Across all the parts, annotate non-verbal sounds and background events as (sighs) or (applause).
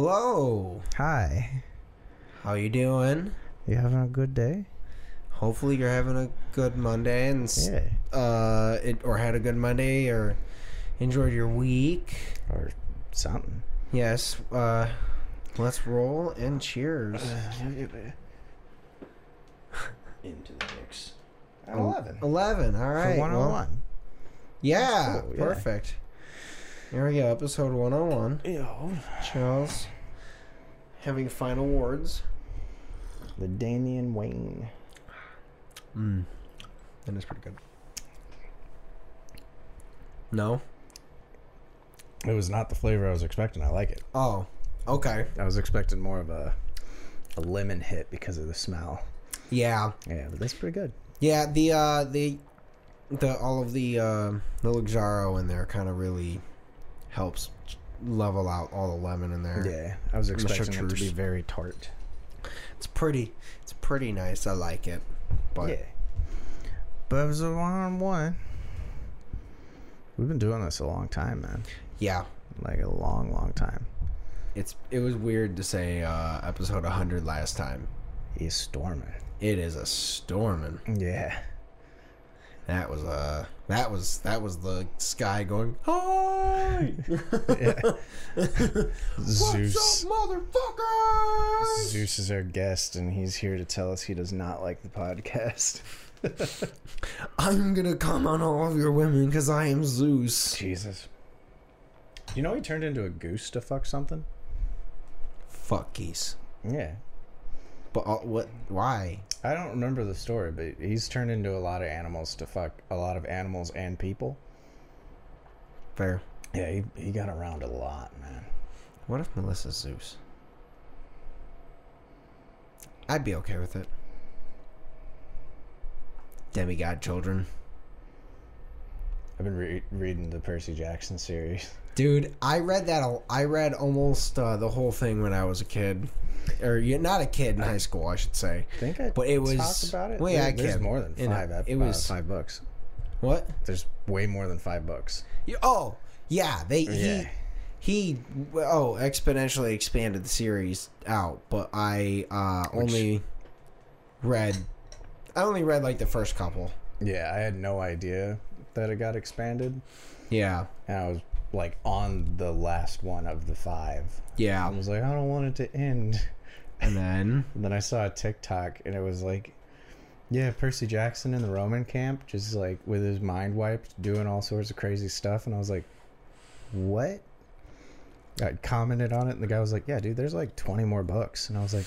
Hello. Hi. How you doing? You having a good day? Hopefully you're having a good Monday and Yeah. uh it, or had a good Monday or enjoyed your week. Or something. Yes. Uh let's roll and cheers. (laughs) Into the mix. El- 11. 11. All right. For well, 101. yeah, cool, yeah. perfect. Here we go, episode 101. Yo. Charles having final words. The Damian Wayne. Mm. That is pretty good. No? It was not the flavor I was expecting. I like it. Oh. Okay. I was expecting more of a a lemon hit because of the smell. Yeah. Yeah, but that's pretty good. Yeah, the uh the the all of the uh the Luxardo in there kind of really helps level out all the lemon in there. Yeah, I was expecting it to be very tart. It's pretty it's pretty nice. I like it. But yeah. But it was a one on one. We've been doing this a long time, man. yeah, Like a long, long time. it's it was weird to say uh episode 100 last time. He's storming. It is a storming. Yeah. That was uh that was that was the sky going, "Hi!" (laughs) Zeus. What's up, motherfuckers? Zeus is our guest, and he's here to tell us he does not like the podcast. (laughs) I'm gonna come on all of your women because I am Zeus. Jesus. You know he turned into a goose to fuck something? Fuck geese. Yeah. But uh, what? Why? I don't remember the story, but he's turned into a lot of animals to fuck a lot of animals and people. Fair. Yeah, he, he got around a lot, man. What if Melissa's Zeus? I'd be okay with it. Demigod children. I've been re- reading the Percy Jackson series. (laughs) Dude, I read that. I read almost uh, the whole thing when I was a kid, or yeah, not a kid in high school, I should say. I think I But it was- talked about it. well, yeah, I There- there's can. more than five. it was- uh, five books. What? There's way more than five books. You- Oh, yeah. They Yeah. he he oh exponentially expanded the series out, but I uh, Which- only read. I only read like the first couple. Yeah, I had no idea that it got expanded, Yeah, and I was like on the last one of the five. Yeah. I was like, I don't want it to end. and then (laughs) And then I saw a TikTok, and it was like, yeah, Percy Jackson in the Roman camp, just like with his mind wiped, doing all sorts of crazy stuff, and I was like, what? I commented on it, and the guy was like, yeah, dude, there's like 20 more books, and I was like,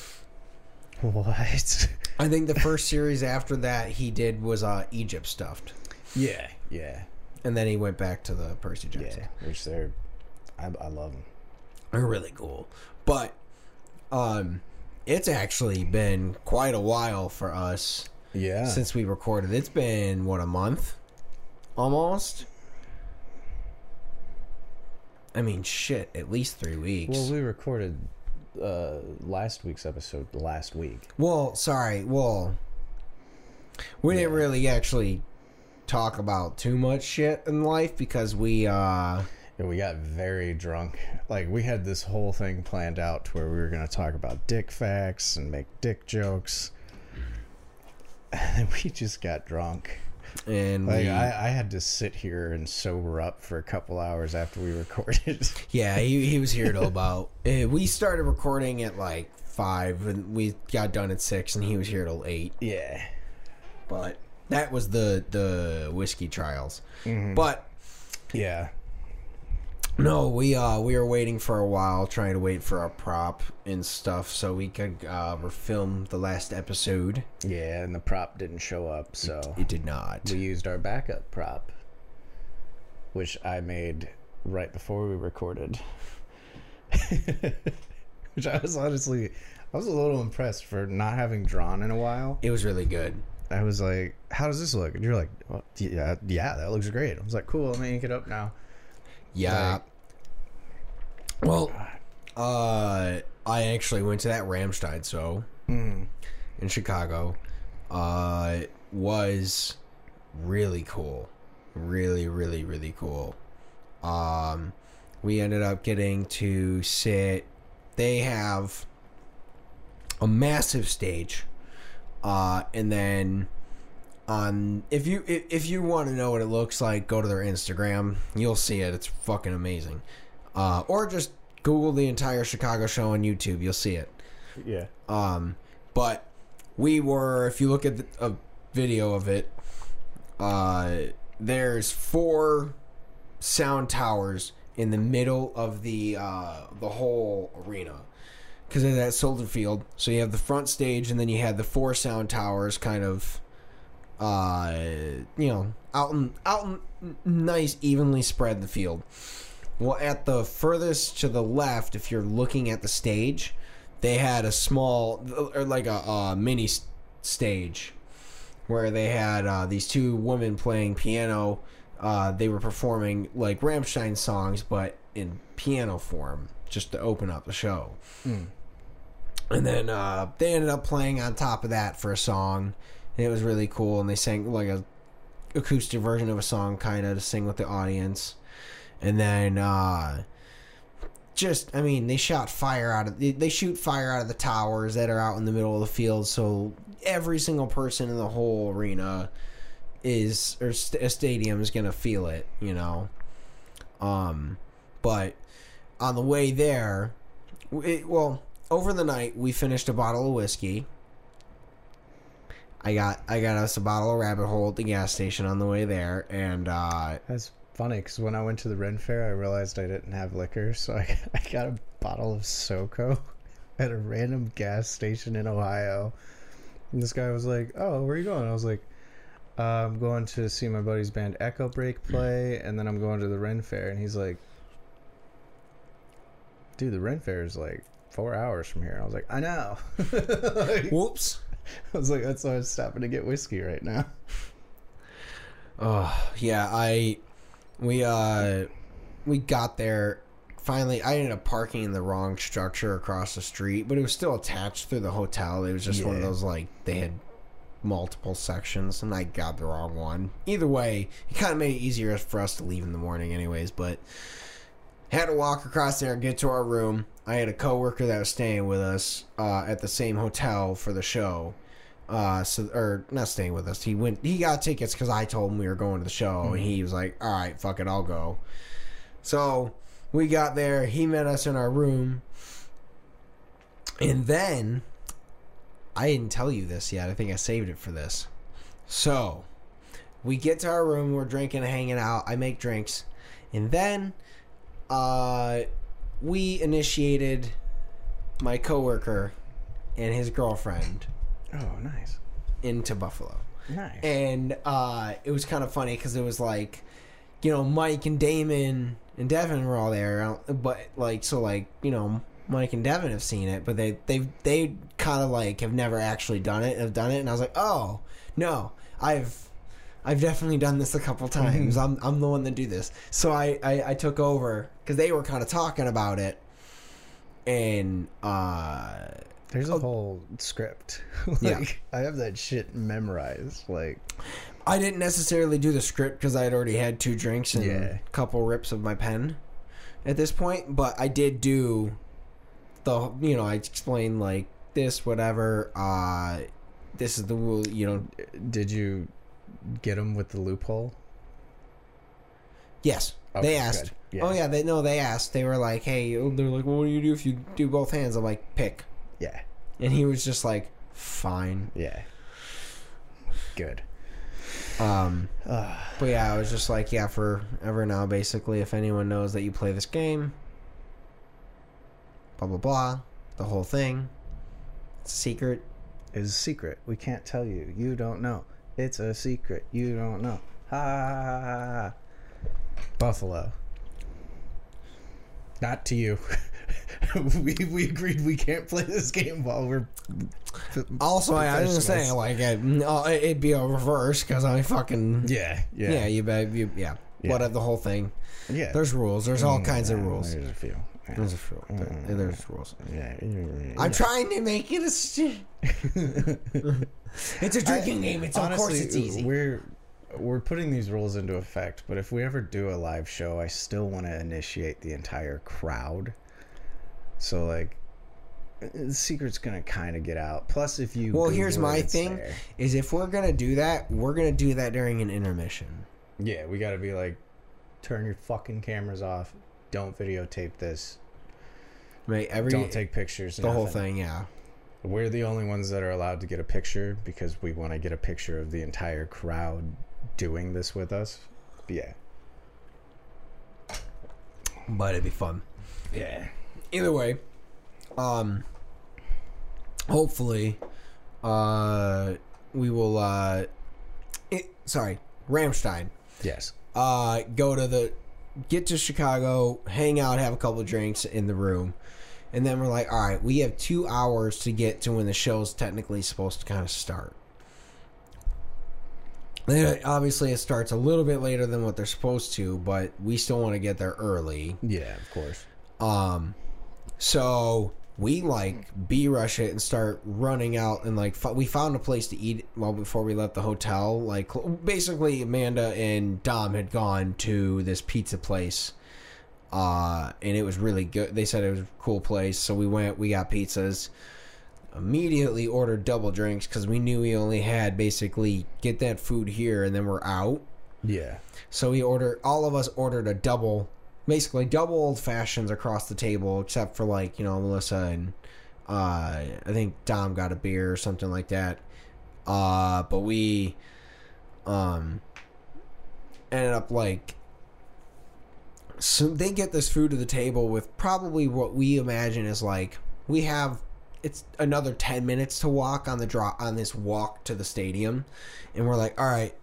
what? I think the first series after that he did was uh, Egypt stuffed, yeah, yeah, and then he went back to the Percy Jackson. yeah. Which they're, I, I love them. They're really cool, but um, it's actually been quite a while for us Yeah. since we recorded. It's been what a month, almost. I mean, shit, at least three weeks. well, we recorded uh, last week's episode last week. Well, sorry. Well, we didn't really actually talk about too much shit in life because we, uh, Yeah, we got very drunk. Like we had this whole thing planned out to where we were going to talk about dick facts and make dick jokes. And (laughs) we just got drunk. and Like we, I, I had to sit here and sober up for a couple hours after we (laughs) recorded. yeah, he, he was here till about, uh, we started recording at like five and we got done at six and he was here till eight. yeah. But that was the, the whiskey trials. Mhm. But Yeah. No, we uh we were waiting for a while, trying to wait for our prop and stuff, so we could uh film the last episode. Yeah, and the prop didn't show up, so It did not. we used our backup prop, which I made right before we recorded. (laughs) which I was honestly, I was a little impressed for not having drawn in a while. It was really good. I was like, "How does this look?" And you're like, well, "Yeah, yeah, that looks great." I was like, "Cool, let me ink it up now." Yeah. Like- well, uh, I actually went to that Rammstein show Mm. in Chicago. Uh, was really cool, really, really, really cool. Um, we ended up getting to sit they have a massive stage, uh, and then on if you if, if you want to know what it looks like, go to their Instagram. You'll see it. It's fucking amazing. Uh, or just Google the entire Chicago show on YouTube. You'll see it. Yeah. Um, but we were, if you look at the, a video of it, uh, there's four sound towers in the middle of the uh, the whole arena because of that Soldier Field. So you have the front stage, and then you had the four sound towers, kind of, uh, you know, out and out and nice, evenly spread in the field. Well, at the furthest to the left, if you're looking at the stage, they had a small or like a, a mini stage where they had uh, these two women playing piano. Uh, they were performing like Rammstein songs, but in piano form, just to open up the show. And then uh, they ended up playing on top of that for a song, and it was really cool. And they sang like a acoustic version of a song, kind of to sing with the audience. And then uh, just I mean they shot fire out of they, shoot fire out of the towers that are out in the middle of the field so every single person in the whole arena is or st- a stadium is gonna feel it you know um but on the way there it, well over the night we finished a bottle of whiskey I got I got us a bottle of rabbit hole at the gas station on the way there and uh That's funny because when I went to the Ren Fair, I realized I didn't have liquor, (laughs) so I, I got a bottle of SoCo (laughs) at a random gas station in Ohio. And this guy was like, "Oh, where are you going?" I was like, uh, "I'm going to see my buddy's band Echo Break play, and then I'm going to the Ren Fair." And he's like, "Dude, the Ren Fair is like four hours from here." I was like, "I know." Like, (laughs) whoops I was like, "That's why I was stopping to get whiskey right now." Oh yeah, I we uh we got there finally I ended up parking in the wrong structure across the street, but it was still attached through the hotel. It was just one of those like they had multiple sections and I got the wrong one. Either way, it kind of made it easier for us to leave in the morning anyways, but had to walk across there and get to our room. I had a coworker that was staying with us uh, at the same hotel for the show. Uh, so or not staying with us. He went. He got tickets because I told him we were going to the show, and he was like, "All right, fuck it, I'll go." So we got there. He met us in our room, and then I didn't tell you this yet. I think I saved it for this. So we get to our room. We're drinking and hanging out. I make drinks, and then uh, we initiated my coworker and his girlfriend Oh, nice, into Buffalo. nice. And uh, it was kind of funny because it was like, you know, Mike and Damon and Devin were all there, but like, so like, you know, Mike and Devin have seen it, but they they they kind of like have never actually done it, have done it, and I was like, oh no, I've I've definitely done this a couple times. I'm I'm the one that do this, so I I, I took over because they were kind of talking about it, and uh There's a whole script. (laughs) like, Yeah. I have that shit memorized. Like, I didn't necessarily do the script because I had already had two drinks and Yeah. a couple rips of my pen at this point. But I did do the, you know, I explained like this, whatever. Uh, this is the rule, you know. did you get him with the loophole? Yes, Okay, they asked. Yeah. Oh yeah, they no, they asked. They were like, "Hey," they're like, "What do you do if you do both hands?" I'm like, "Pick," Yeah. and he was just like, "Fine." Yeah. Good. Um, (sighs) But yeah, I was just like, yeah, forever now, basically. If anyone knows that you play this game, blah blah blah, the whole thing, it's a secret. is a secret. We can't tell you. You don't know. It's a secret. You don't know. Ha ha ha ha. ha. Buffalo. Not to you. (laughs) we we agreed we can't play this game while we're. Also, I, was just saying, like, it, no, it'd be a reverse because I fucking Yeah, yeah, yeah, you bet, you yeah, Yeah. whatever the whole thing. yeah. There's rules. There's all Mm, kinds of yeah, rules. There's a few. Yeah. There's a few. There-. Mm-hmm. There's rules. Yeah, yeah, I'm trying to make it a. st- (laughs) it's a drinking game. It's of course it's easy. We're we're putting these rules into effect, but if we ever do a live show, I still want to initiate the entire crowd. So like the secret's gonna kind of get out. Plus, if you Well, Google here's it, my thing: there. is if we're gonna do that, we're gonna do that during an intermission. Yeah, we got to be like, turn your fucking cameras off. Don't videotape this. Right? Every Don't take pictures. the whole thing. Yeah. We're the only ones that are allowed to get a picture because we want to get a picture of the entire crowd doing this with us. Yeah. But it'd be fun. Yeah. Either way, um, hopefully, uh, we will. Uh, it, sorry, Rammstein. Yes. uh, go to the get to Chicago, hang out, have a couple of drinks in the room, and then we're like, all right, we have two hours to get to when the show's technically supposed to kind of start. Then obviously it starts a little bit later than what they're supposed to, but we still want to get there early. Yeah, of course. Um, so we like B rush it and start running out and like f- we found a place to eat well before we left the hotel. Like basically, Amanda and Dom had gone to this pizza place, uh, and it was really good. They said it was a cool place, so we went. We got pizzas. Immediately ordered double drinks because we knew we only had basically get that food here and then we're out. Yeah. So we ordered all of us ordered a double basically double old fashions across the table except for like, you know, Melissa and uh I think Dom got a beer or something like that. Uh but we um ended up like so they get this food to the table with probably what we imagine is like we have it's another 10 minutes to walk on the draw on this walk to the stadium and we're like all right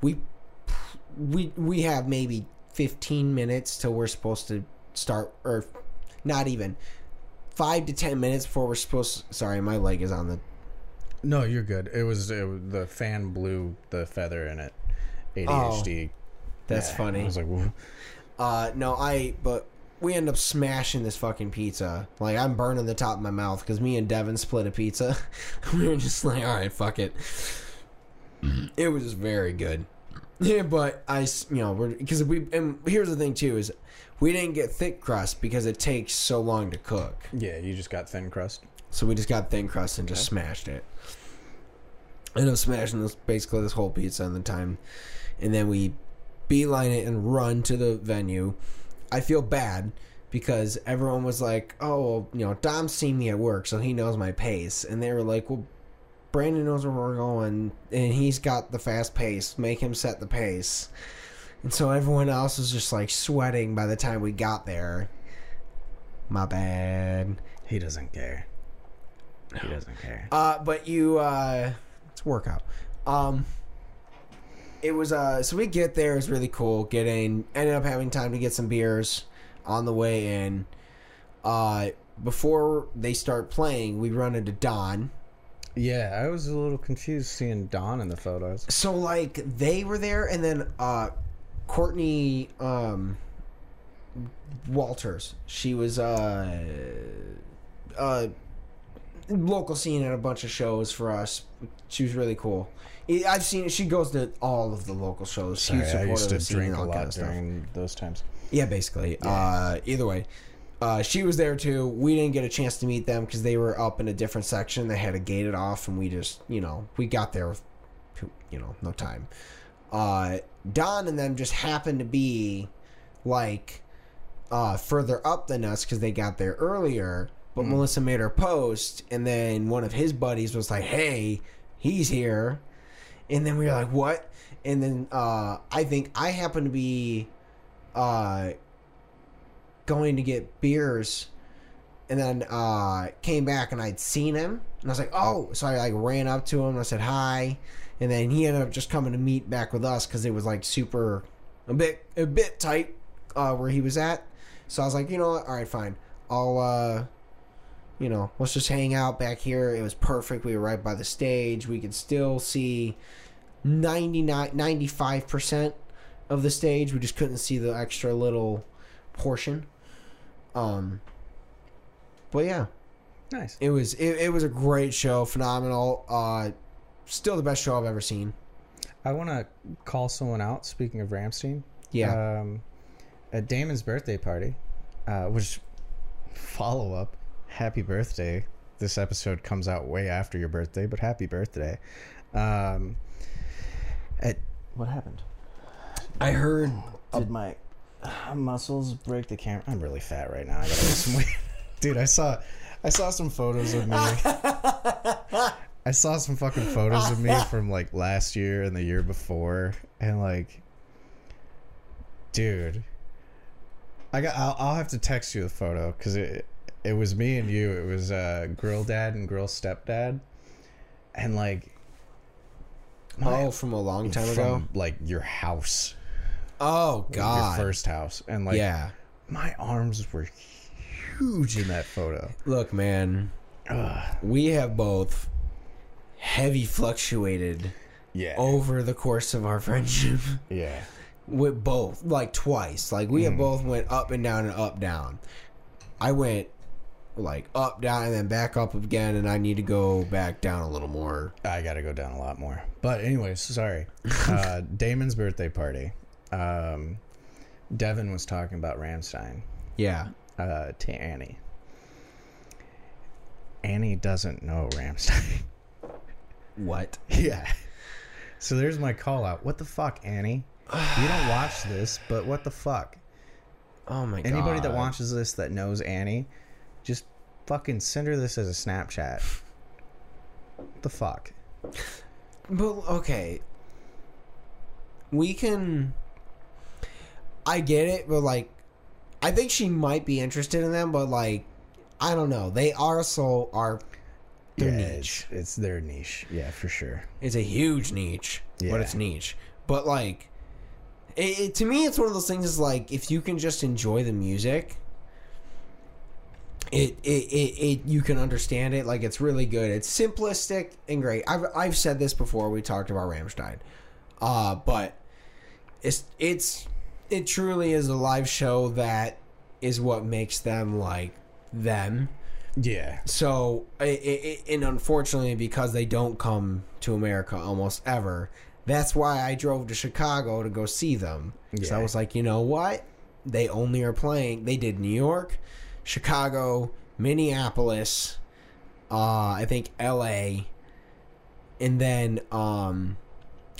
we we we have maybe 15 minutes till we're supposed to start or not even 5 to 10 minutes before we're supposed sorry my leg is on the No, you're good. It was, it was the fan blew the feather in it. ADHD. that's Yeah. funny I was like, "Woo." Uh, no, I. But we end up smashing this fucking pizza. Like I'm burning the top of my mouth because me and Devin split a pizza. (laughs) we were just like, all right, fuck it. It was very good. Yeah, but I, you know, we're because we. And here's the thing too is, we didn't get thick crust because it takes so long to cook. yeah, you just got thin crust. So we just got thin crust and just smashed it. Ended up smashing this basically this whole pizza in the time, and then we beeline it and run to the venue. I feel bad because everyone was like, "Oh, well, you know, Dom's seen me at work, so he knows my pace," and they were like, "Well, Brandon knows where we're going, and he's got the fast pace. Make him set the pace." And so everyone else was just like sweating by the time we got there. My bad. He doesn't care. He doesn't care. Uh, but you, uh, it's a workout. Um, it was, uh, so we get there, it's really cool. Getting, ended up having time to get some beers on the way in. Uh, before they start playing, we run into Don. Yeah, I was a little confused seeing Don in the photos. So, like, they were there, and then, uh, Courtney, um, Walters, she was, uh, uh, local scene at a bunch of shows for us. She was really cool. I've seen she goes to all of the local shows. Sorry, Huge I used of to drink a all lot kind of stuff. during those times. Yeah, basically. Uh, either way, uh, she was there too. We didn't get a chance to meet them because they were up in a different section. They had it off, and we just, you know, we got there with, you know, no time. Uh, Don and them just happened to be like uh, further up than us because they got there earlier. But Melissa made her post, and then one of his buddies was like, "Hey, he's here," and then we were like, "What?" And then uh, I think I happened to be uh, going to get beers, and then uh, came back and I'd seen him, and I was like, "Oh!" So I like ran up to him and I said hi, and then he ended up just coming to meet back with us because it was like super a bit a bit tight uh, where he was at. So I was like, you know what? All right, fine. I'll uh, you know, let's just hang out back here. It was perfect. We were right by the stage. We could still see 99 95% of the stage. We just couldn't see the extra little portion. Um but yeah, Nice. it was it, it was a great show, phenomenal. Uh still the best show I've ever seen. I want to call someone out. Speaking of Rammstein, Yeah. um, at Damon's birthday party, uh, which follow up. happy birthday. This episode comes out way after your birthday, but happy birthday. Um, at what happened? I heard. Did my (sighs) muscles break the camera? I'm really fat right now. I gotta lose some weight. (laughs) Dude, I saw, I saw some photos of me. (laughs) I saw some fucking photos of me (laughs) from like last year and the year before, and like, dude, I got. I'll, I'll have to text you the photo because it it was me and you. It was uh, girl dad and girl stepdad, and like, my- Oh, from a long time from ago. like your house, Oh God. your first house, and like, yeah. my arms were huge in that photo. Look, man. We have both heavy fluctuated Yeah. over the course of our friendship. yeah. with both like twice like we have Mm. both went up and down and up down i went like up down and then back up again and i need to go back down a little more I got to go down a lot more. But anyways, sorry. (laughs) Uh, Damon's birthday party. Um, Devin was talking about Rammstein yeah uh, to Annie. Annie doesn't know Rammstein. (laughs) what yeah. So there's my call out. What the fuck, Annie? You don't (sighs) watch this, but what the fuck? oh my god Anybody that watches this that knows Annie, just fucking send her this as a Snapchat. What the fuck? but okay we can i get it but like i think she might be interested in them but like i don't know they also are their yeah, niche It's, it's their niche. Yeah, for sure. It's a huge niche, Yeah. but it's niche. But like, it, it, to me, it's one of those things. Is like if you can just enjoy the music, it, it it it you can understand it. Like it's really good. It's simplistic and great. I've I've said this before. We talked about Rammstein, uh, but it's it's it truly is a live show that is what makes them like them. Yeah. So, i i and unfortunately, because they don't come to America almost ever, that's why I drove to Chicago to go see them. Because I was like, you know what? They only are playing. They did New York, Chicago, Minneapolis, uh, I think L.A., and then um,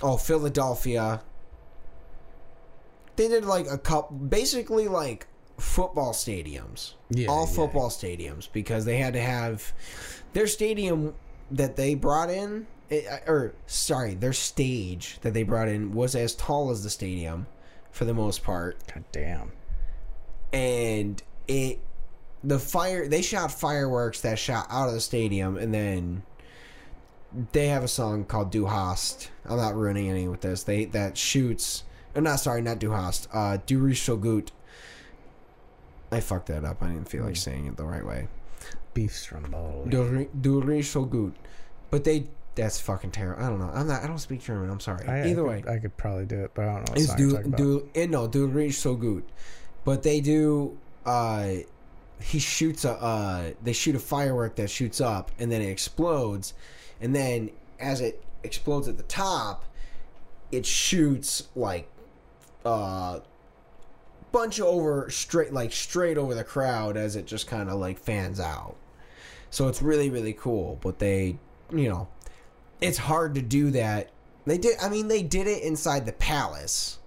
oh Philadelphia. They did like a couple, basically like football stadiums Yeah, all yeah. football stadiums because they had to have their stadium that they brought in eh, or sorry their stage that they brought in was as tall as the stadium for the most part God damn. and it the fire they shot fireworks that shot out of the stadium and then they have a song called Du Hast. I'm not ruining any with this. They that shoots or not sorry, not Du Hast. Uh Du Riech so gut. I fucked that up. I didn't feel like saying it the right way. Beef stromboli. Du Ri- Du Riech so gut. But they that's fucking terrible. I don't know. I'm not I don't speak German. I'm sorry. I, Either I way. could, I could probably do it, but I don't know what It's do about. do eh, no do reach so good, but they do. uh He shoots a uh they shoot a firework that shoots up and then it explodes, and then as it explodes at the top, it shoots like uh bunch over straight like straight over the crowd as it just kind of like fans out. So it's really really cool, but they you know it's hard to do that. They did. I mean, they did it inside the palace,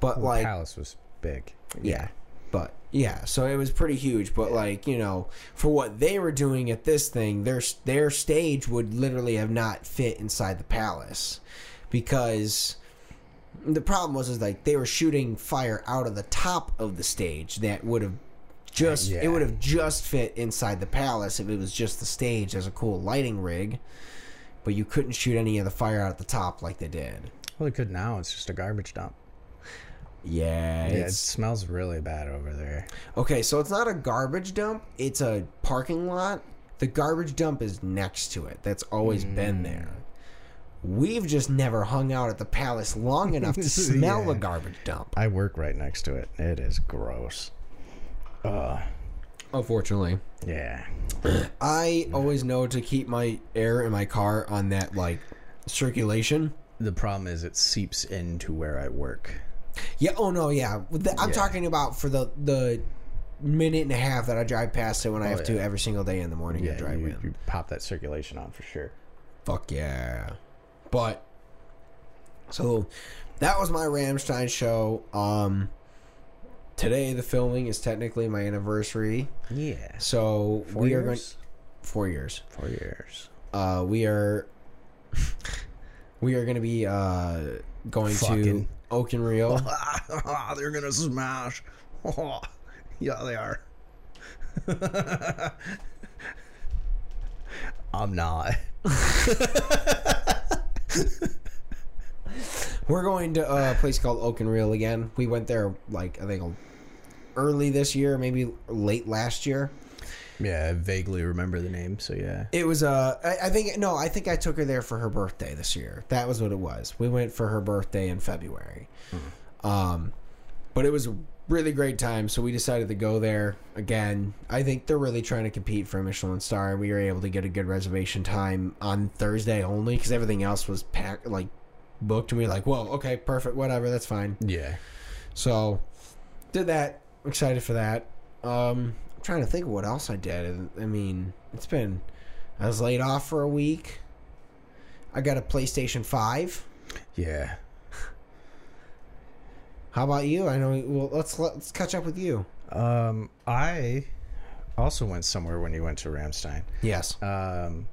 but Well, like, Palace was big. yeah, but yeah. So it was pretty huge. But like, you know, for what they were doing at this thing, their their stage would literally have not fit inside the palace because the problem was is like they were shooting fire out of the top of the stage that would have just Yeah. it would have just fit inside the palace if it was just the stage as a cool lighting rig but you couldn't shoot any of the fire out at the top like they did Well, they could now. It's just a garbage dump. yeah, Yeah, it smells really bad over there. okay so it's not a garbage dump it's a parking lot the garbage dump is next to it that's always been Mm. there we've just never hung out at the palace long enough to (laughs) smell Yeah. the garbage dump I work right next to it. It is gross. Uh, unfortunately yeah. I always know to keep my air in my car on that like circulation. The problem is it seeps into where I work. Yeah. Oh no. Yeah. The- I'm Yeah. talking about for the the minute and a half that I drive past it when I Oh, have to every single day in the morning Yeah, to drive you, you pop that circulation on for sure. Fuck yeah. But so that was my Rammstein show. Um today the filming is technically my anniversary. Yeah. So Four we are going four years. Four years. Uh we are we are gonna be uh going to Fucking. Oak and Reel. (laughs) They're gonna smash. (laughs) yeah, they are. (laughs) I'm not. (laughs) We're going to a place called Oak and Reel again. We went there like I think early this year, maybe late last year. Yeah, I vaguely remember the name, so yeah. It was uh I, I think no, I think I took her there for her birthday this year. That was what it was. We went for her birthday in February. Um but it was really great time, so we decided to go there again. I think they're really trying to compete for a Michelin star and we were able to get a good reservation time on Thursday only cuz everything else was packed like booked and we were like, "Whoa, okay, perfect, whatever, that's fine." Yeah. So did that. Excited for that. Um, I'm trying to think of what else I did. I mean, it's been. I was laid off for a week. I got a PlayStation Five. Yeah. How about you? I know. Well, let's let's catch up with you. Um, I also went somewhere when you went to Rammstein. Yes. Um,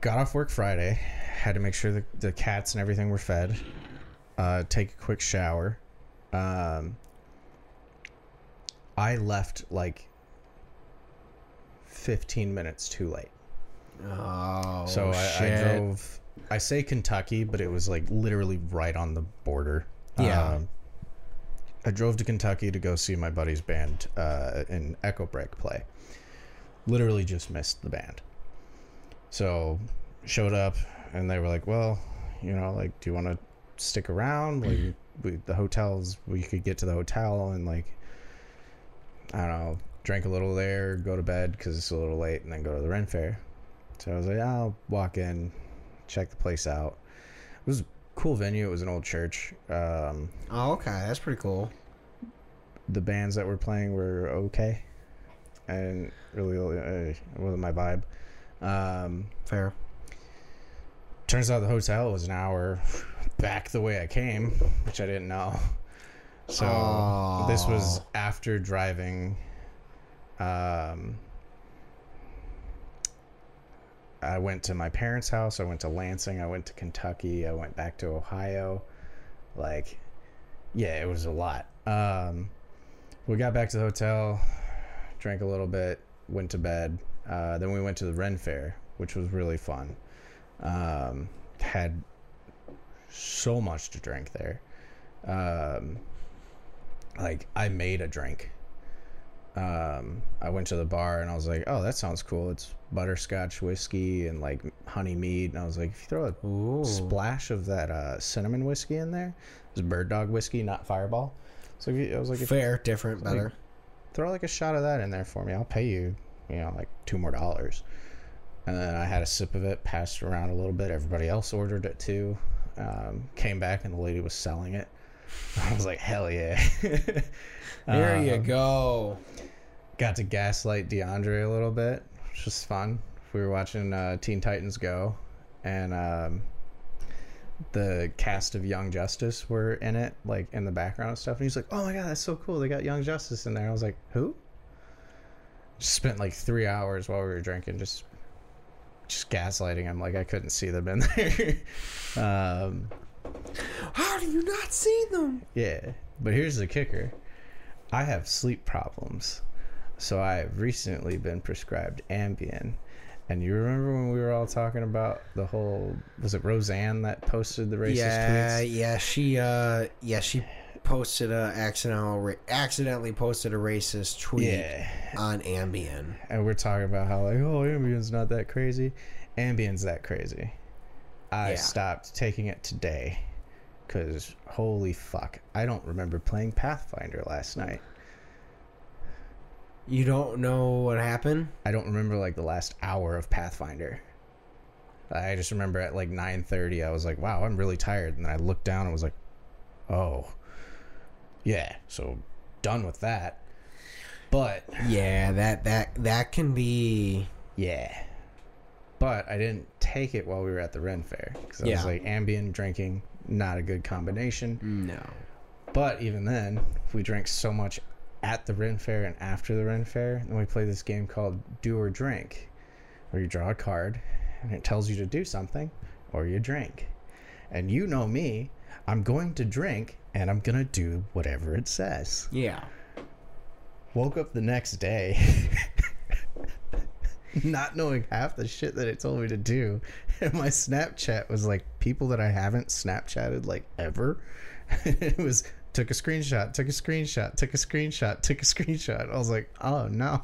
got off work Friday. Had to make sure the, the cats and everything were fed. Uh, take a quick shower. Um, I left like 15 minutes too late. Oh, So I, I drove. I say Kentucky, but it was like literally right on the border. Yeah. Um, I drove to Kentucky to go see my buddy's band uh, in Echo Break play. Literally just missed the band. So showed up and they were like, "Well, you know, like, do you want to stick around? Like, we, the hotels, we could get to the hotel and like, I don't know, drink a little there, go to bed because it's a little late, and then go to the Ren Fair." So I was like, I'll walk in, check the place out. It was cool venue. It was an old church. Um, Oh, okay, that's pretty cool. the bands that were playing were okay, and really, uh, it wasn't my vibe. Um, Fair. turns out the hotel was an hour back the way I came, which I didn't know. So this was after driving. Um, I went to my parents' house. I went to Lansing. I went to Kentucky. I went back to Ohio. Like, yeah, it was a lot. Um, we got back to the hotel, drank a little bit, went to bed. Uh, then we went to the Ren Fair, which was really fun. Um, had so much to drink there. Um, like I made a drink. Um, I went to the bar and I was like, "Oh, that sounds cool. It's butterscotch whiskey and like honey mead." And I was like, "If you throw a Ooh. splash of that uh, cinnamon whiskey in there, it's bird dog whiskey, not Fireball." So if you- I was like, if Fair, different, better. throw like a shot of that in there for me. I'll pay you, you know, like two more dollars. And then I had a sip of it, passed around a little bit. Everybody else ordered it too. Um, came back and the lady was selling it. (laughs) I was like, hell yeah. (laughs) There you Um, go. Got to gaslight DeAndre a little bit, which was fun. We were watching uh, Teen Titans Go, and um, the cast of Young Justice were in it, like in the background and stuff. And he's like, "Oh my god, that's so cool! They got Young Justice in there." I was like, "Who?" Just spent like three hours while we were drinking, just just gaslighting him. Like I couldn't see them in (laughs) there. um, How do you not see them? yeah, but here's the kicker: I have sleep problems, so I have recently been prescribed Ambien. And you remember when we were all talking about the whole was it Roseanne that posted the racist yeah, tweets? yeah. She, uh, yeah, she posted a accidental, accidentally posted a racist tweet Yeah. on Ambien. And we're talking about how like, oh, Ambien's not that crazy. Ambien's that crazy. I Yeah. stopped taking it today because holy fuck, I don't remember playing Pathfinder last night. You don't know what happened? I don't remember like the last hour of Pathfinder. I just remember at like 9:30 I was like, "Wow, I'm really tired." And then I looked down and was like, "Oh. Yeah, so done with that." But Yeah, that that that can be. yeah. But I didn't take it while we were at the Ren Fair because I Yeah. was like Ambien drinking, not a good combination. No. But even then, we drank so much at the Ren Fair and after the Ren Fair, then we play this game called Do or Drink, where you draw a card and it tells you to do something or you drink. And you know me, I'm going to drink and I'm going to do whatever it says. Yeah. Woke up the next day (laughs) (laughs) not knowing half the shit that it told me to do. (laughs) And my Snapchat was like people that I haven't Snapchatted like ever. (laughs) it was took a screenshot, took a screenshot, took a screenshot, took a screenshot. I was like, oh no.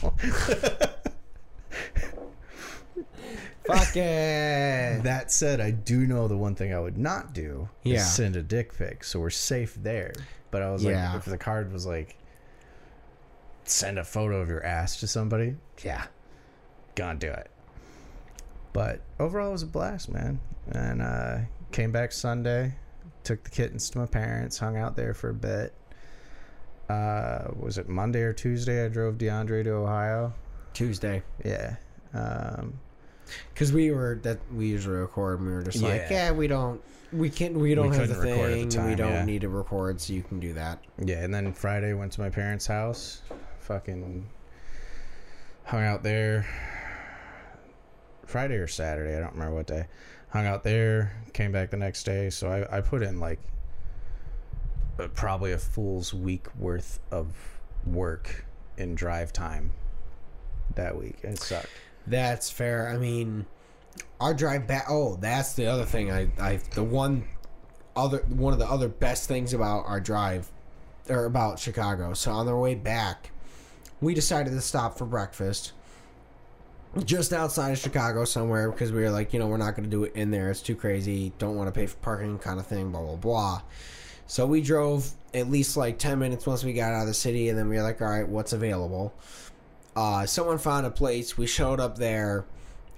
Fuck it. that said, I do know the one thing I would not do Yeah. is send a dick pic. So we're safe there. But I was Yeah. like, if the card was like, send a photo of your ass to somebody, yeah, gonna do it. But overall, it was a blast, man. And uh, came back Sunday, took the kittens to my parents, hung out there for a bit. Uh, was it Monday or Tuesday? I drove DeAndre to Ohio. Tuesday. Yeah. Um, Because we were that we usually record, and we were just like, Yeah. yeah, we don't, we can't, we don't have the record the thing, we don't yeah. need to record, so you can do that. Yeah, and then Friday went to my parents' house. Fucking hung out there. Friday or Saturday, I don't remember what day. Hung out there, came back the next day. So I, I put in like uh, probably a fool's week worth of work in drive time that week. It sucked. That's fair. I mean, our drive back. Oh, that's the other thing. I, I, the one other, one of the other best things about our drive, or about Chicago. So on their way back, we decided to stop for breakfast just outside of Chicago somewhere because we were like, you know, we're not going to do it in there. It's too crazy. Don't want to pay for parking, kind of thing. Blah blah blah. So we drove at least like ten minutes once we got out of the city, and then we were like, all right, what's available? Uh, someone found a place. We showed up there.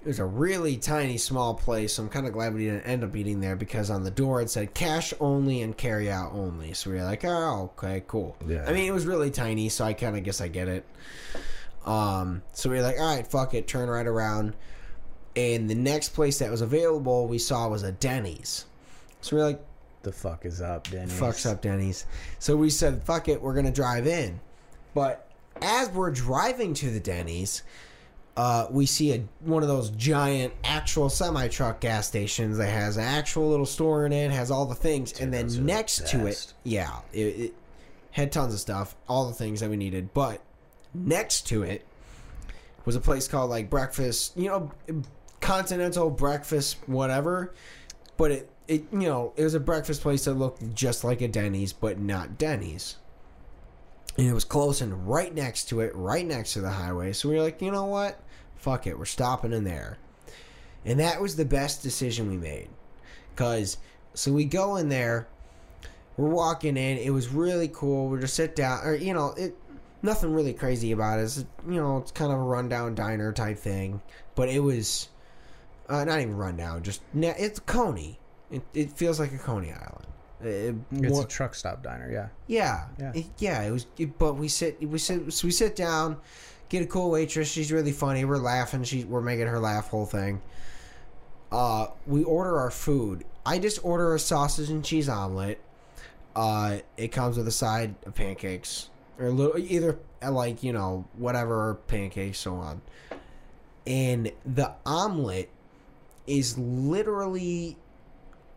It was a really tiny, small place. So I'm kind of glad we didn't end up eating there because on the door it said cash only and carry out only. So we were like, oh, okay, cool. Yeah. I mean, it was really tiny, so I kind of guess I get it. Um, so we were like, all right, fuck it, turn right around. And the next place that was available we saw was a Denny's. So we are like, The fuck is up, Denny's? fucks up Denny's. So we said, fuck it, we're gonna drive in. But as we're driving to the Denny's, uh, we see a one of those giant actual semi truck gas stations that has an actual little store in it, has all the things, and then are the next to it, yeah, it, it had tons of stuff, all the things that we needed. But next to it was a place called like breakfast, you know, continental breakfast, whatever. But it, it, you know, it was a breakfast place that looked just like a Denny's, but not Denny's. And it was close and right next to it, right next to the highway. So we were like, you know what? Fuck it, we're stopping in there. And that was the best decision we made. Cause so we go in there, we're walking in, it was really cool. We're just sit down or you know, it nothing really crazy about it. It's you know, it's kind of a rundown diner type thing. But it was uh, not even rundown, just it's Coney. It, it feels like a Coney Island. It, It's a truck stop diner, yeah. yeah, Yeah. It, yeah. It was, but we sit, we sit, so we sit down, get a cool waitress. She's really funny. We're laughing. She, we're making her laugh. Whole thing. Uh, we order our food. I just order a sausage and cheese omelet. Uh, it comes with a side of pancakes or a little, either uh, like you know whatever pancakes so on. And the omelet is literally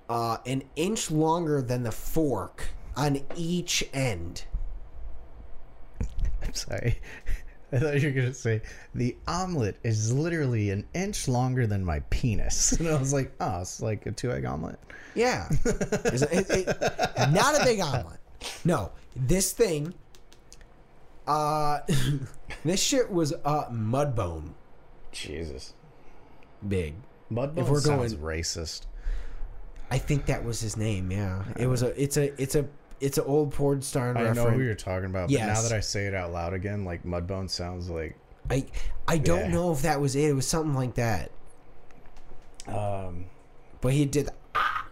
uh, an inch longer than the fork on each end. I'm sorry. (laughs) I thought you were gonna say the omelet is literally an inch longer than my penis, (laughs) and I was like, "Oh, it's like a two-egg omelet." Yeah, it- it- not a big omelet. No, this thing. Uh, (laughs) this shit was uh mudbone Jesus, big. Mudbone If we're sounds going- racist. I think that was his name. Yeah, it was a. It's a. It's a. It's an old porn star I reference. know who you're talking about, but now that I say it out loud again, like Mudbone sounds like I I don't Yeah. know if that was it. It was something like that. um But he did.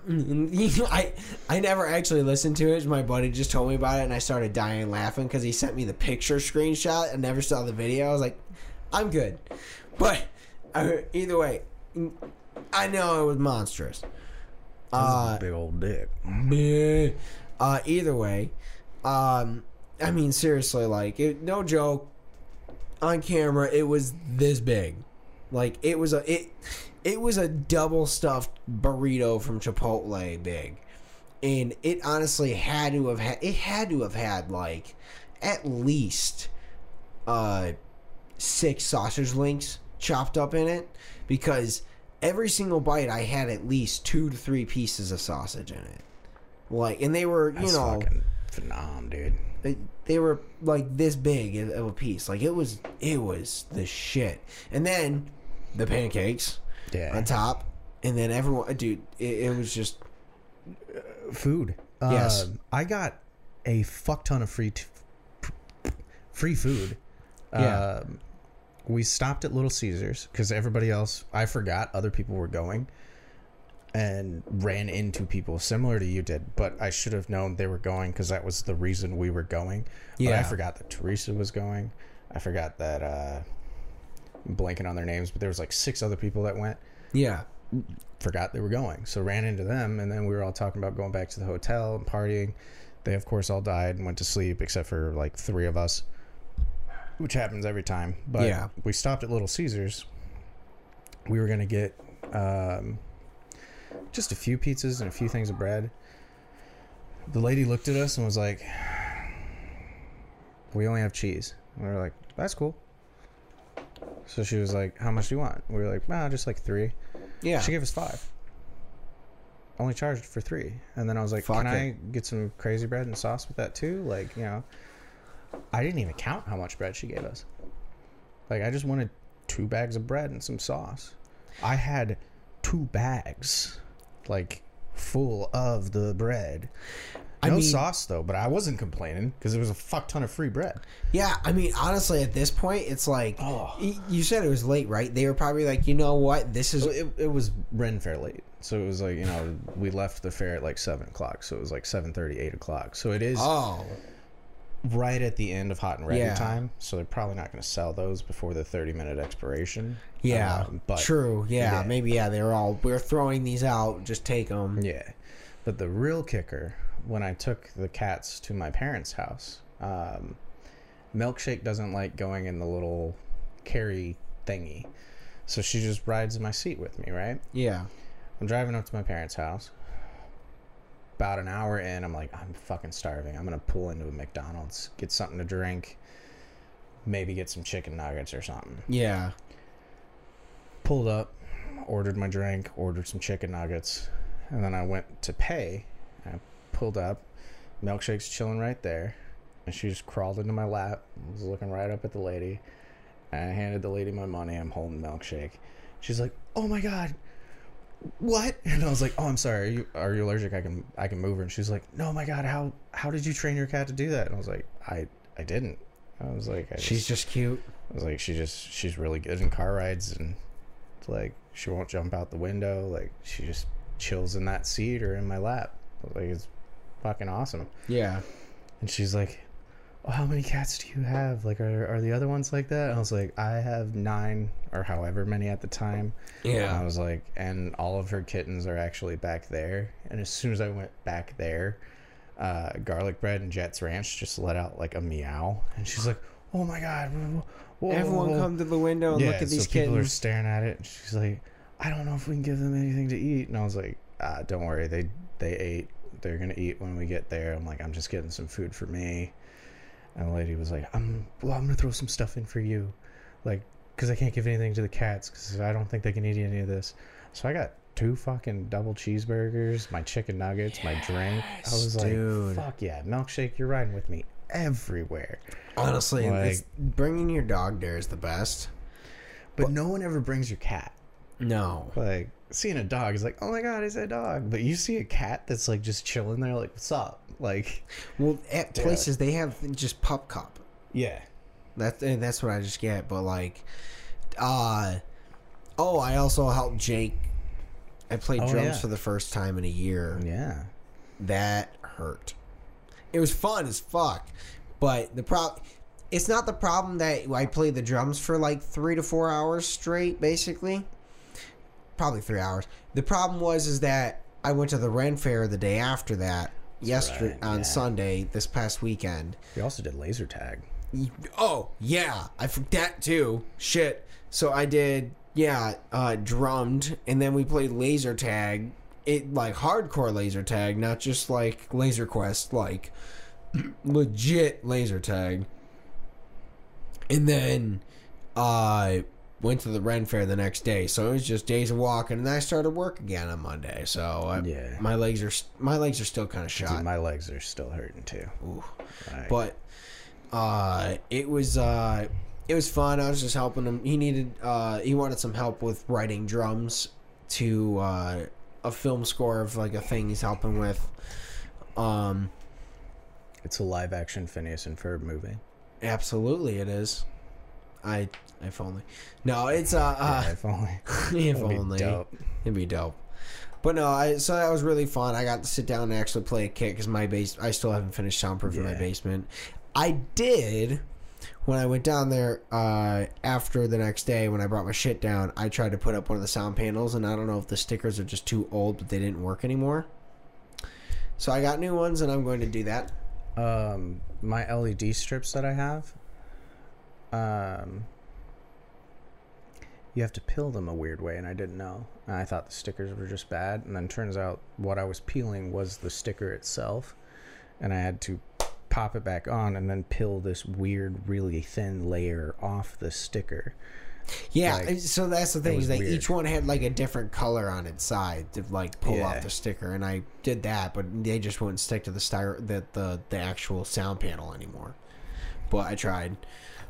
Ah, (laughs) I I never actually listened to it. My buddy just told me about it, and I started dying laughing because he sent me the picture screenshot. I never saw the video. I was like, I'm good, but uh, either way, I know it was monstrous. Uh, big old dick. (laughs) Uh, either way, um, I mean, seriously, like, it, no joke. On camera, it was this big. Like, it was a it, it was a double stuffed burrito from Chipotle big, and it honestly had to have had it had to have had like at least uh six sausage links chopped up in it because every single bite I had at least two to three pieces of sausage in it. Like, and they were, you That's know, fucking phenom, dude. they, they were like this big of a piece. Like it was, it was the shit. And then the pancakes Yeah. on top, and then everyone, dude, it, it was just food. Yes. Um, I got a fuck ton of free t- free food. Yeah. Um, we stopped at Little Caesars because everybody else, I forgot other people were going and ran into people similar to you did, but I should have known they were going because that was the reason we were going. But I forgot that Teresa was going. I forgot that, uh, blanking on their names, but there was like six other people that went yeah, forgot they were going. So ran into them, and then we were all talking about going back to the hotel and partying. They, of course, all died and went to sleep, except for like three of us, which happens every time. But Yeah. we stopped at Little Caesars. We were gonna get um, just a few pizzas and a few things of bread. The lady looked at us and was like, "We only have cheese." And we were like, "That's cool." So she was like, "How much do you want?" We were like, "Nah, just like three. yeah. She gave us five. Only charged for three. And then I was like, Fuck Can it. I get some crazy bread and sauce with that too? Like, you know, I didn't even count how much bread she gave us. Like, I just wanted two bags of bread and some sauce. I had two bags, like, full of the bread. I No mean- sauce though, but I wasn't complaining because it was a fuck ton of free bread. Yeah, I mean, honestly, at this point, it's like Oh. you said it was late, right? They were probably like, you know what, this is it, it was Ren Fair late. So it was like, you know, we left the fair at like 7 o'clock. So it was like 7.30, 8 o'clock. So it is oh right at the end of hot and ready Yeah. time. So they're probably not going to sell those before the 30 minute expiration. yeah, Um, but true. Yeah, yeah. maybe yeah. They were all we're throwing these out. Just take them. Yeah. But the real kicker, when I took the cats to my parents' house, um, Milkshake doesn't like going in the little carry thingy. So she just rides in my seat with me, right? Yeah, I'm driving up to my parents' house. About an hour in, I'm like, I'm fucking starving. I'm gonna pull into a McDonald's, get something to drink, maybe get some chicken nuggets or something. yeah, Pulled up, ordered my drink, ordered some chicken nuggets, and then I went to pay. I pulled up, milkshake's chilling right there, and she just crawled into my lap. Was looking right up at the lady. And I handed the lady my money. I'm holding milkshake. She's like, "Oh my god, what?" (laughs) And I was like, "Oh, I'm sorry. Are you are you allergic? I can I can move her." And she's like, "No, my god, how how did you train your cat to do that?" And I was like, "I I didn't." I was like, I she's just cute. I was like, she just she's really good in car rides and like she won't jump out the window. Like she just chills in that seat or in my lap. Like it's fucking awesome. Yeah, And she's like, oh, "How many cats do you have? Like, are are the other ones like that?" And I was like, "I have nine or however many at the time." Yeah. And I was like, and all of her kittens are actually back there. And as soon as I went back there, uh, Garlic Bread and Jets Ranch just let out like a meow, and she's like, "Oh my god!" whoa, Everyone whoa." come to the window and look at these so people are staring at it. And she's like, "I don't know if we can give them anything to eat." And I was like, ah, "Don't worry, they they ate. They're gonna eat when we get there." I'm like, "I'm just getting some food for me." And the lady was like, "I'm well. I'm gonna throw some stuff in for you, like, because I can't give anything to the cats because I don't think they can eat any of this." So I got two fucking double cheeseburgers, my chicken nuggets, my drink. I was like, "Fuck yeah, milkshake! You're riding with me everywhere." Honestly, Like- bringing your dog there is the best. But no one ever brings your cat. No, Like seeing a dog is like, oh my god, it's a dog. But you see a cat that's like just chilling there, like, what's up? Like, well, at places they have just pup cup. yeah, That's eh, that's what I just get. But like, uh, oh, I also helped Jake I played Oh, drums yeah. for the first time in a year. Yeah. That hurt. It was fun as fuck, but the problem. It's not the problem that I played the drums for like three to four hours straight, basically. Probably three hours. The problem was is that I went to the Ren Fair the day after that, yesterday right, on yeah. Sunday this past weekend. We also did laser tag. Oh yeah, I forgot too. Shit. So I did yeah, uh, drummed, and then we played laser tag. It like hardcore laser tag, not just like Laser Quest, like (clears throat) legit laser tag. And then I went to the Ren Fair the next day, so it was just days of walking, and then I started work again on Monday. So I, Yeah. my legs are my legs are still kind of Dude, shot. my legs are still hurting too. Ooh. But uh, it was uh, it was fun. I was just helping him. He needed uh, he wanted some help with writing drums to uh, a film score of like a thing he's helping with. Um, it's a live action Phineas and Ferb movie. absolutely, it is. I if only. No, it's uh, uh yeah, if only. (laughs) if That'd be dope. it'd be dope. But no, I so that was really fun. I got to sit down and actually play a kit because my base. I still haven't finished soundproofing my basement. I did when I went down there uh, after the next day when I brought my shit down. I tried to put up one of the sound panels, and I don't know if the stickers are just too old, but they didn't work anymore. So I got new ones, and I'm going to do that. Um, my LED strips that I have, um, you have to peel them a weird way, and I didn't know. And I thought the stickers were just bad, and then turns out what I was peeling was the sticker itself, and I had to pop it back on and then peel this weird, really thin layer off the sticker. Yeah, Like, so that's the thing is that weird. each one had like a different color on its side to like pull Yeah. off the sticker, and I did that, but they just wouldn't stick to the styro the, the the actual sound panel anymore. But I tried.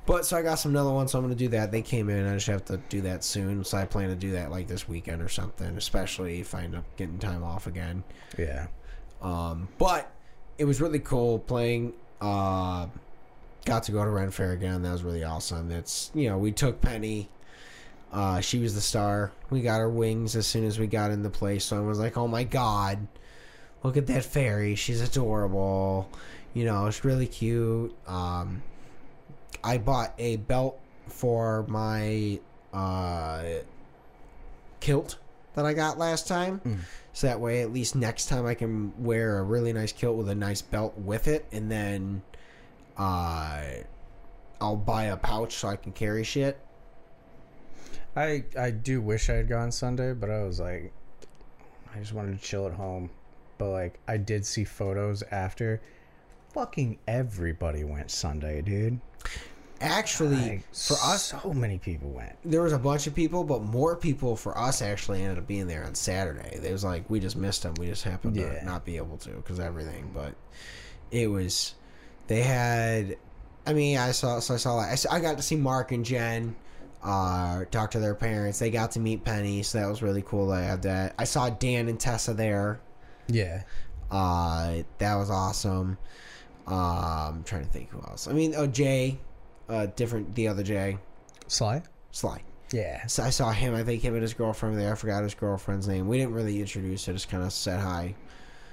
But so I got some another one, so I'm gonna do that. They came in, I just have to do that soon. So I plan to do that like this weekend or something, especially if I end up getting time off again. Yeah. Um, but it was really cool playing. Uh, got to go to Ren Fair again. That was really awesome. It's you know we took Penny. Uh, she was the star. We got her wings as soon as we got in the place. So I was like, oh my god, look at that fairy. She's adorable. You know, it's really cute. Um, I bought a belt for my uh, kilt that I got last time. So that way, at least next time, I can wear a really nice kilt with a nice belt with it, and then uh, I'll buy a pouch so I can carry shit. I I do wish I had gone Sunday, but I was like, I just wanted to chill at home. But like, I did see photos after. Fucking everybody went Sunday, dude. Actually, Like, for us, so many people went. there was a bunch of people, but more people for us actually ended up being there on Saturday. It was like we just missed them. We just happened Yeah. to not be able to because everything. But it was they had. I mean, I saw so I saw like I, saw- I got to see Mark and Jen. Uh, talk to their parents. They got to meet Penny, so that was really cool. I had that. I saw Dan and Tessa there. Yeah. Uh, that was awesome. Um, trying to think who else. I mean, oh Jay, uh, different the other Jay, Sly. Sly. Yeah. So I saw him. I think him and his girlfriend there. I forgot his girlfriend's name. We didn't really introduce. I just kind of said hi,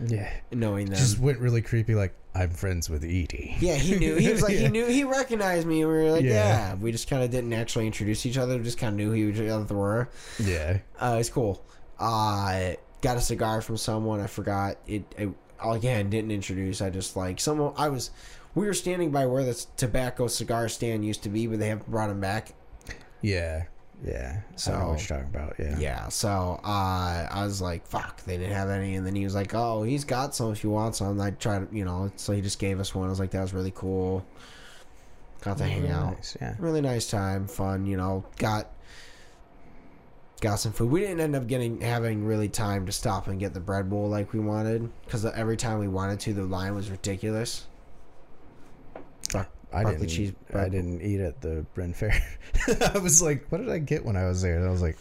Yeah. knowing them. Just went really creepy. Like I'm friends with Edie. yeah, he knew. He was like (laughs) he knew. He recognized me. and We were like, yeah. Yeah. We just kind of didn't actually introduce each other. We just kind of knew who each other were. Yeah. Uh, it's cool. Uh, got a cigar from someone. I forgot it. it again, didn't introduce. I just like someone. I was. We were standing by where the tobacco cigar stand used to be, but they haven't brought him back. Yeah. Yeah. So I know what you're talking about. Yeah. Yeah, so uh, I was like, "Fuck!" They didn't have any, and then he was like, "Oh, he's got some if you want some." I tried, to, you know, so he just gave us one. I was like, "That was really cool." Got to hang Really out. nice, Yeah. Really nice time, fun. You know, got got some food. We didn't end up getting having really time to stop and get the bread bowl like we wanted because every time we wanted to, the line was ridiculous. Bro- I didn't. cheese I didn't eat at the Ren Fair. (laughs) I was like, "What did I get when I was there?" And I was like,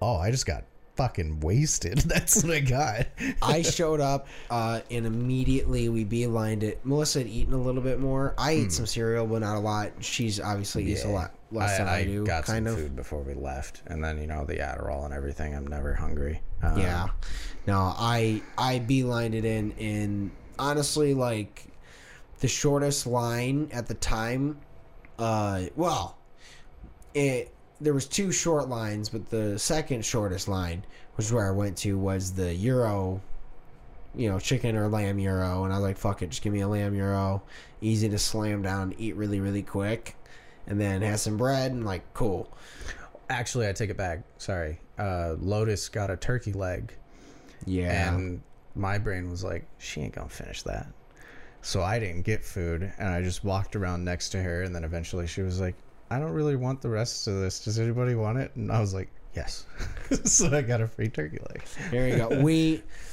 "Oh, I just got fucking wasted. (laughs) That's what I got." I (laughs) showed up uh, and immediately we beelined it. Melissa had eaten a little bit more. I ate some cereal, but not a lot. She's obviously eats a Hmm. Lot less than I, I, do. got kind some of. food before we left, and then you know the Adderall and everything. I'm never hungry. Um, Yeah. No, I I beelined it in in honestly like the shortest line at the time. Uh, well, it there was two short lines, but the second shortest line, which is where I went to, was the gyro. You know, chicken or lamb gyro, and I was like, "Fuck it, just give me a lamb gyro, easy to slam down, eat really, really quick, and then have some bread and like, cool." Actually, I take it back. Sorry. Uh, Lotus got a turkey leg, Yeah, and my brain was like, she ain't gonna finish that. So I didn't get food, and I just walked around next to her, and then eventually she was like, I don't really want the rest of this. Does anybody want it? And I was like, yes. (laughs) so I got a free turkey leg. There you go. We (laughs)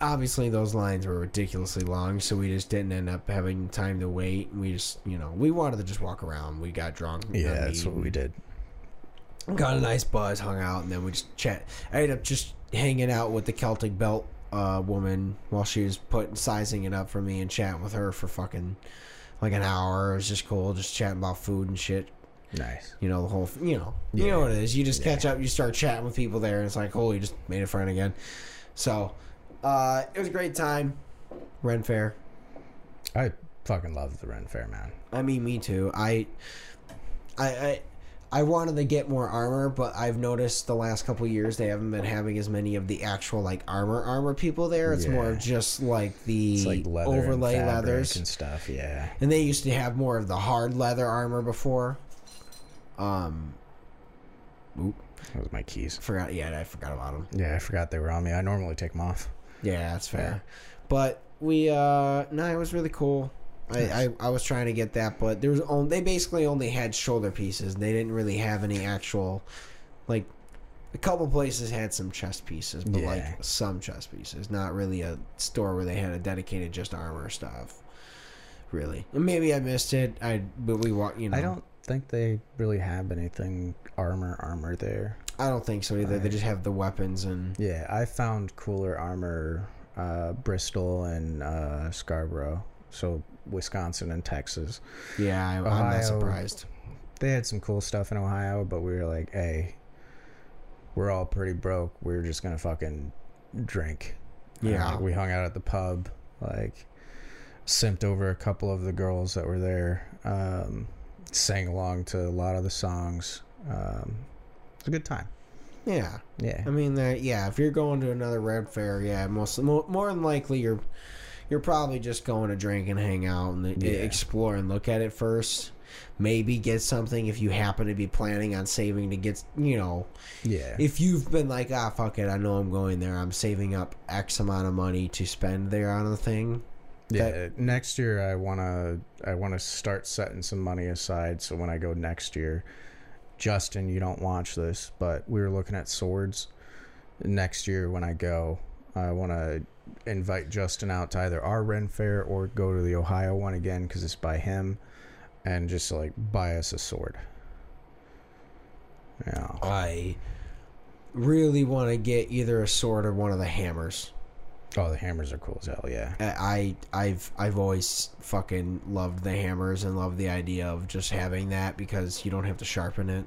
obviously those lines were ridiculously long, so we just didn't end up having time to wait. We just, you know, we wanted to just walk around. We got drunk. Yeah, got that's what we did. got a nice buzz, hung out, and then we just chat. I ended up just hanging out with the Celtic Belt uh, woman while she was putting sizing it up for me and chatting with her for fucking like an hour. It was just cool, just chatting about food and shit. Nice. You know the whole, you know, you know what it is. You just Yeah. catch up, you start chatting with people there, and it's like, oh, you just made a friend again. So, uh, it was a great time. Ren Fair. I fucking love the Ren Fair, man. I mean, me too. I, I, I, I wanted to get more armor, but I've noticed the last couple years they haven't been having as many of the actual like armor armor people there. It's more Yeah. of just like the like leather overlay and leathers. and stuff. Yeah. And they used to have more of the hard leather armor before. Um, oop, That was my keys. forgot. Yeah, I forgot about them. Yeah, I forgot they were on me. I normally take them off. Yeah, that's fair. But we, uh, no, it was really cool. I, I, I was trying to get that, but there was only they basically only had shoulder pieces. They didn't really have any actual, like, a couple places had some chest pieces, but Yeah. like some chest pieces. Not really a store where they had a dedicated just armor stuff. Really, and maybe I missed it. I but we walk. You know, I don't think they really have anything armor armor there. I don't think so either. They just have the weapons and Yeah, I found cooler armor uh, Bristol and uh, Scarborough. So Wisconsin and Texas. yeah, I, I'm not surprised. They had some cool stuff in Ohio, but we were like, hey, we're all pretty broke. We're just gonna fucking drink. Yeah. like, we hung out at the pub, like simped over a couple of the girls that were there. Um, sang along to a lot of the songs. Um, it's a good time. Yeah. Yeah. I mean, uh, yeah. If you're going to another Ren fair, yeah, most more, more than likely you're you're probably just going to drink and hang out and uh, Yeah. explore and look at it first. Maybe get something if you happen to be planning on saving to get, you know, Yeah. if you've been like, ah, fuck it, I know I'm going there. I'm saving up X amount of money to spend there on a thing. Yeah, next year I wanna I wanna start setting some money aside so when I go next year, Justin, you don't watch this, but we were looking at swords. Next year when I go, I wanna invite Justin out to either our Ren Fair or go to the Ohio one again because it's by him, and just like buy us a sword. Yeah, I really want to get either a sword or one of the hammers. Oh the hammers are cool as hell. Yeah, I I've I've always fucking loved the hammers and loved the idea of just having that because you don't have to sharpen it.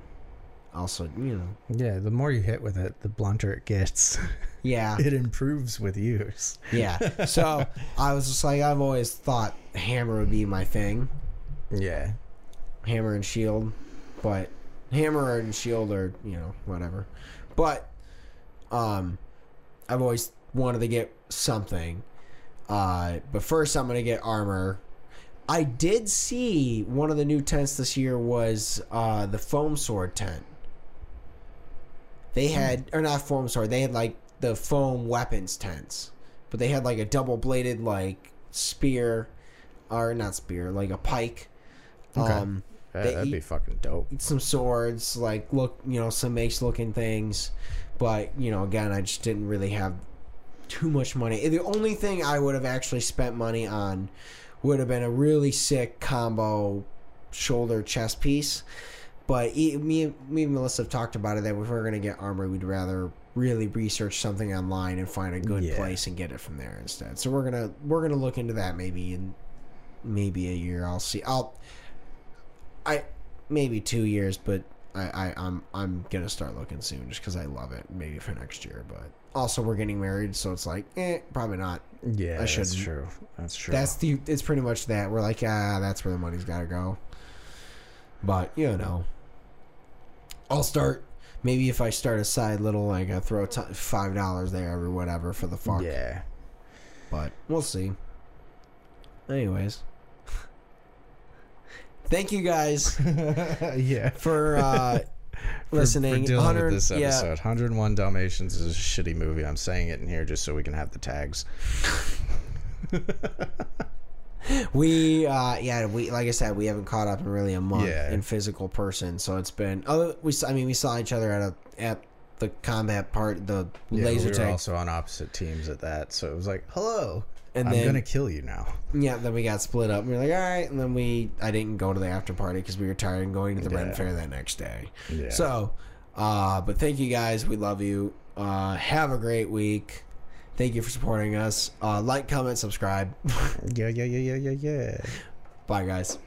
Also, you know, yeah. The more you hit with it, the blunter it gets. (laughs) yeah, it improves with use. yeah. So (laughs) I was just like, I've always thought hammer would be my thing, Yeah. hammer and shield, but hammer and shield are you know whatever. But um, I've always wanted to get something. Uh, but first, I'm gonna get armor. I did see one of the new tents this year was uh, the foam sword tent. They had, or not foam sword, they had like the foam weapons tents, but they had like a double bladed like spear, or not spear, like a pike. Okay. Um, that, that'd be fucking dope. some swords, like look, you know, some mace looking things. But you know, again, I just didn't really have too much money. The only thing I would have actually spent money on would have been a really sick combo shoulder chest piece. But me, me and Melissa have talked about it that if we're gonna get armor, we'd rather really research something online and find a good Yeah. place and get it from there instead. So we're gonna we're gonna look into that maybe in maybe a year. I'll see. I'll I maybe two years, but I, I I'm I'm gonna start looking soon just because I love it. Maybe for next year, but also we're getting married, so it's like, eh, probably not. Yeah, I that's true. That's true. That's the. It's pretty much that. We're like, ah, that's where the money's got to go. But you know, I'll start. Maybe if I start a side little, like I throw t- five dollars there or whatever for the fuck. yeah. But we'll see. Anyways, (laughs) thank you guys (laughs) yeah. for uh, listening. for dealing 100 with this yeah, episode. 101 Dalmatians is a shitty movie. I'm saying it in here just so we can have the tags. (laughs) we uh, yeah we like I said we haven't caught up in really a month Yeah. in physical person, so it's been oh we I mean we saw each other at a at the combat part the Yeah, laser we were tag also on opposite teams at that, so it was like, hello. And I'm then- gonna kill you now. yeah then we got split up and we were like all right and then we I didn't go to the after party because we were tired and going to the Ren Yeah. Fair that next day. Yeah. So, uh, but thank you guys. We love you. Uh, have a great week. Thank you for supporting us. Uh, like, comment, subscribe. (laughs) yeah, yeah, yeah, yeah, yeah, yeah. Bye, guys.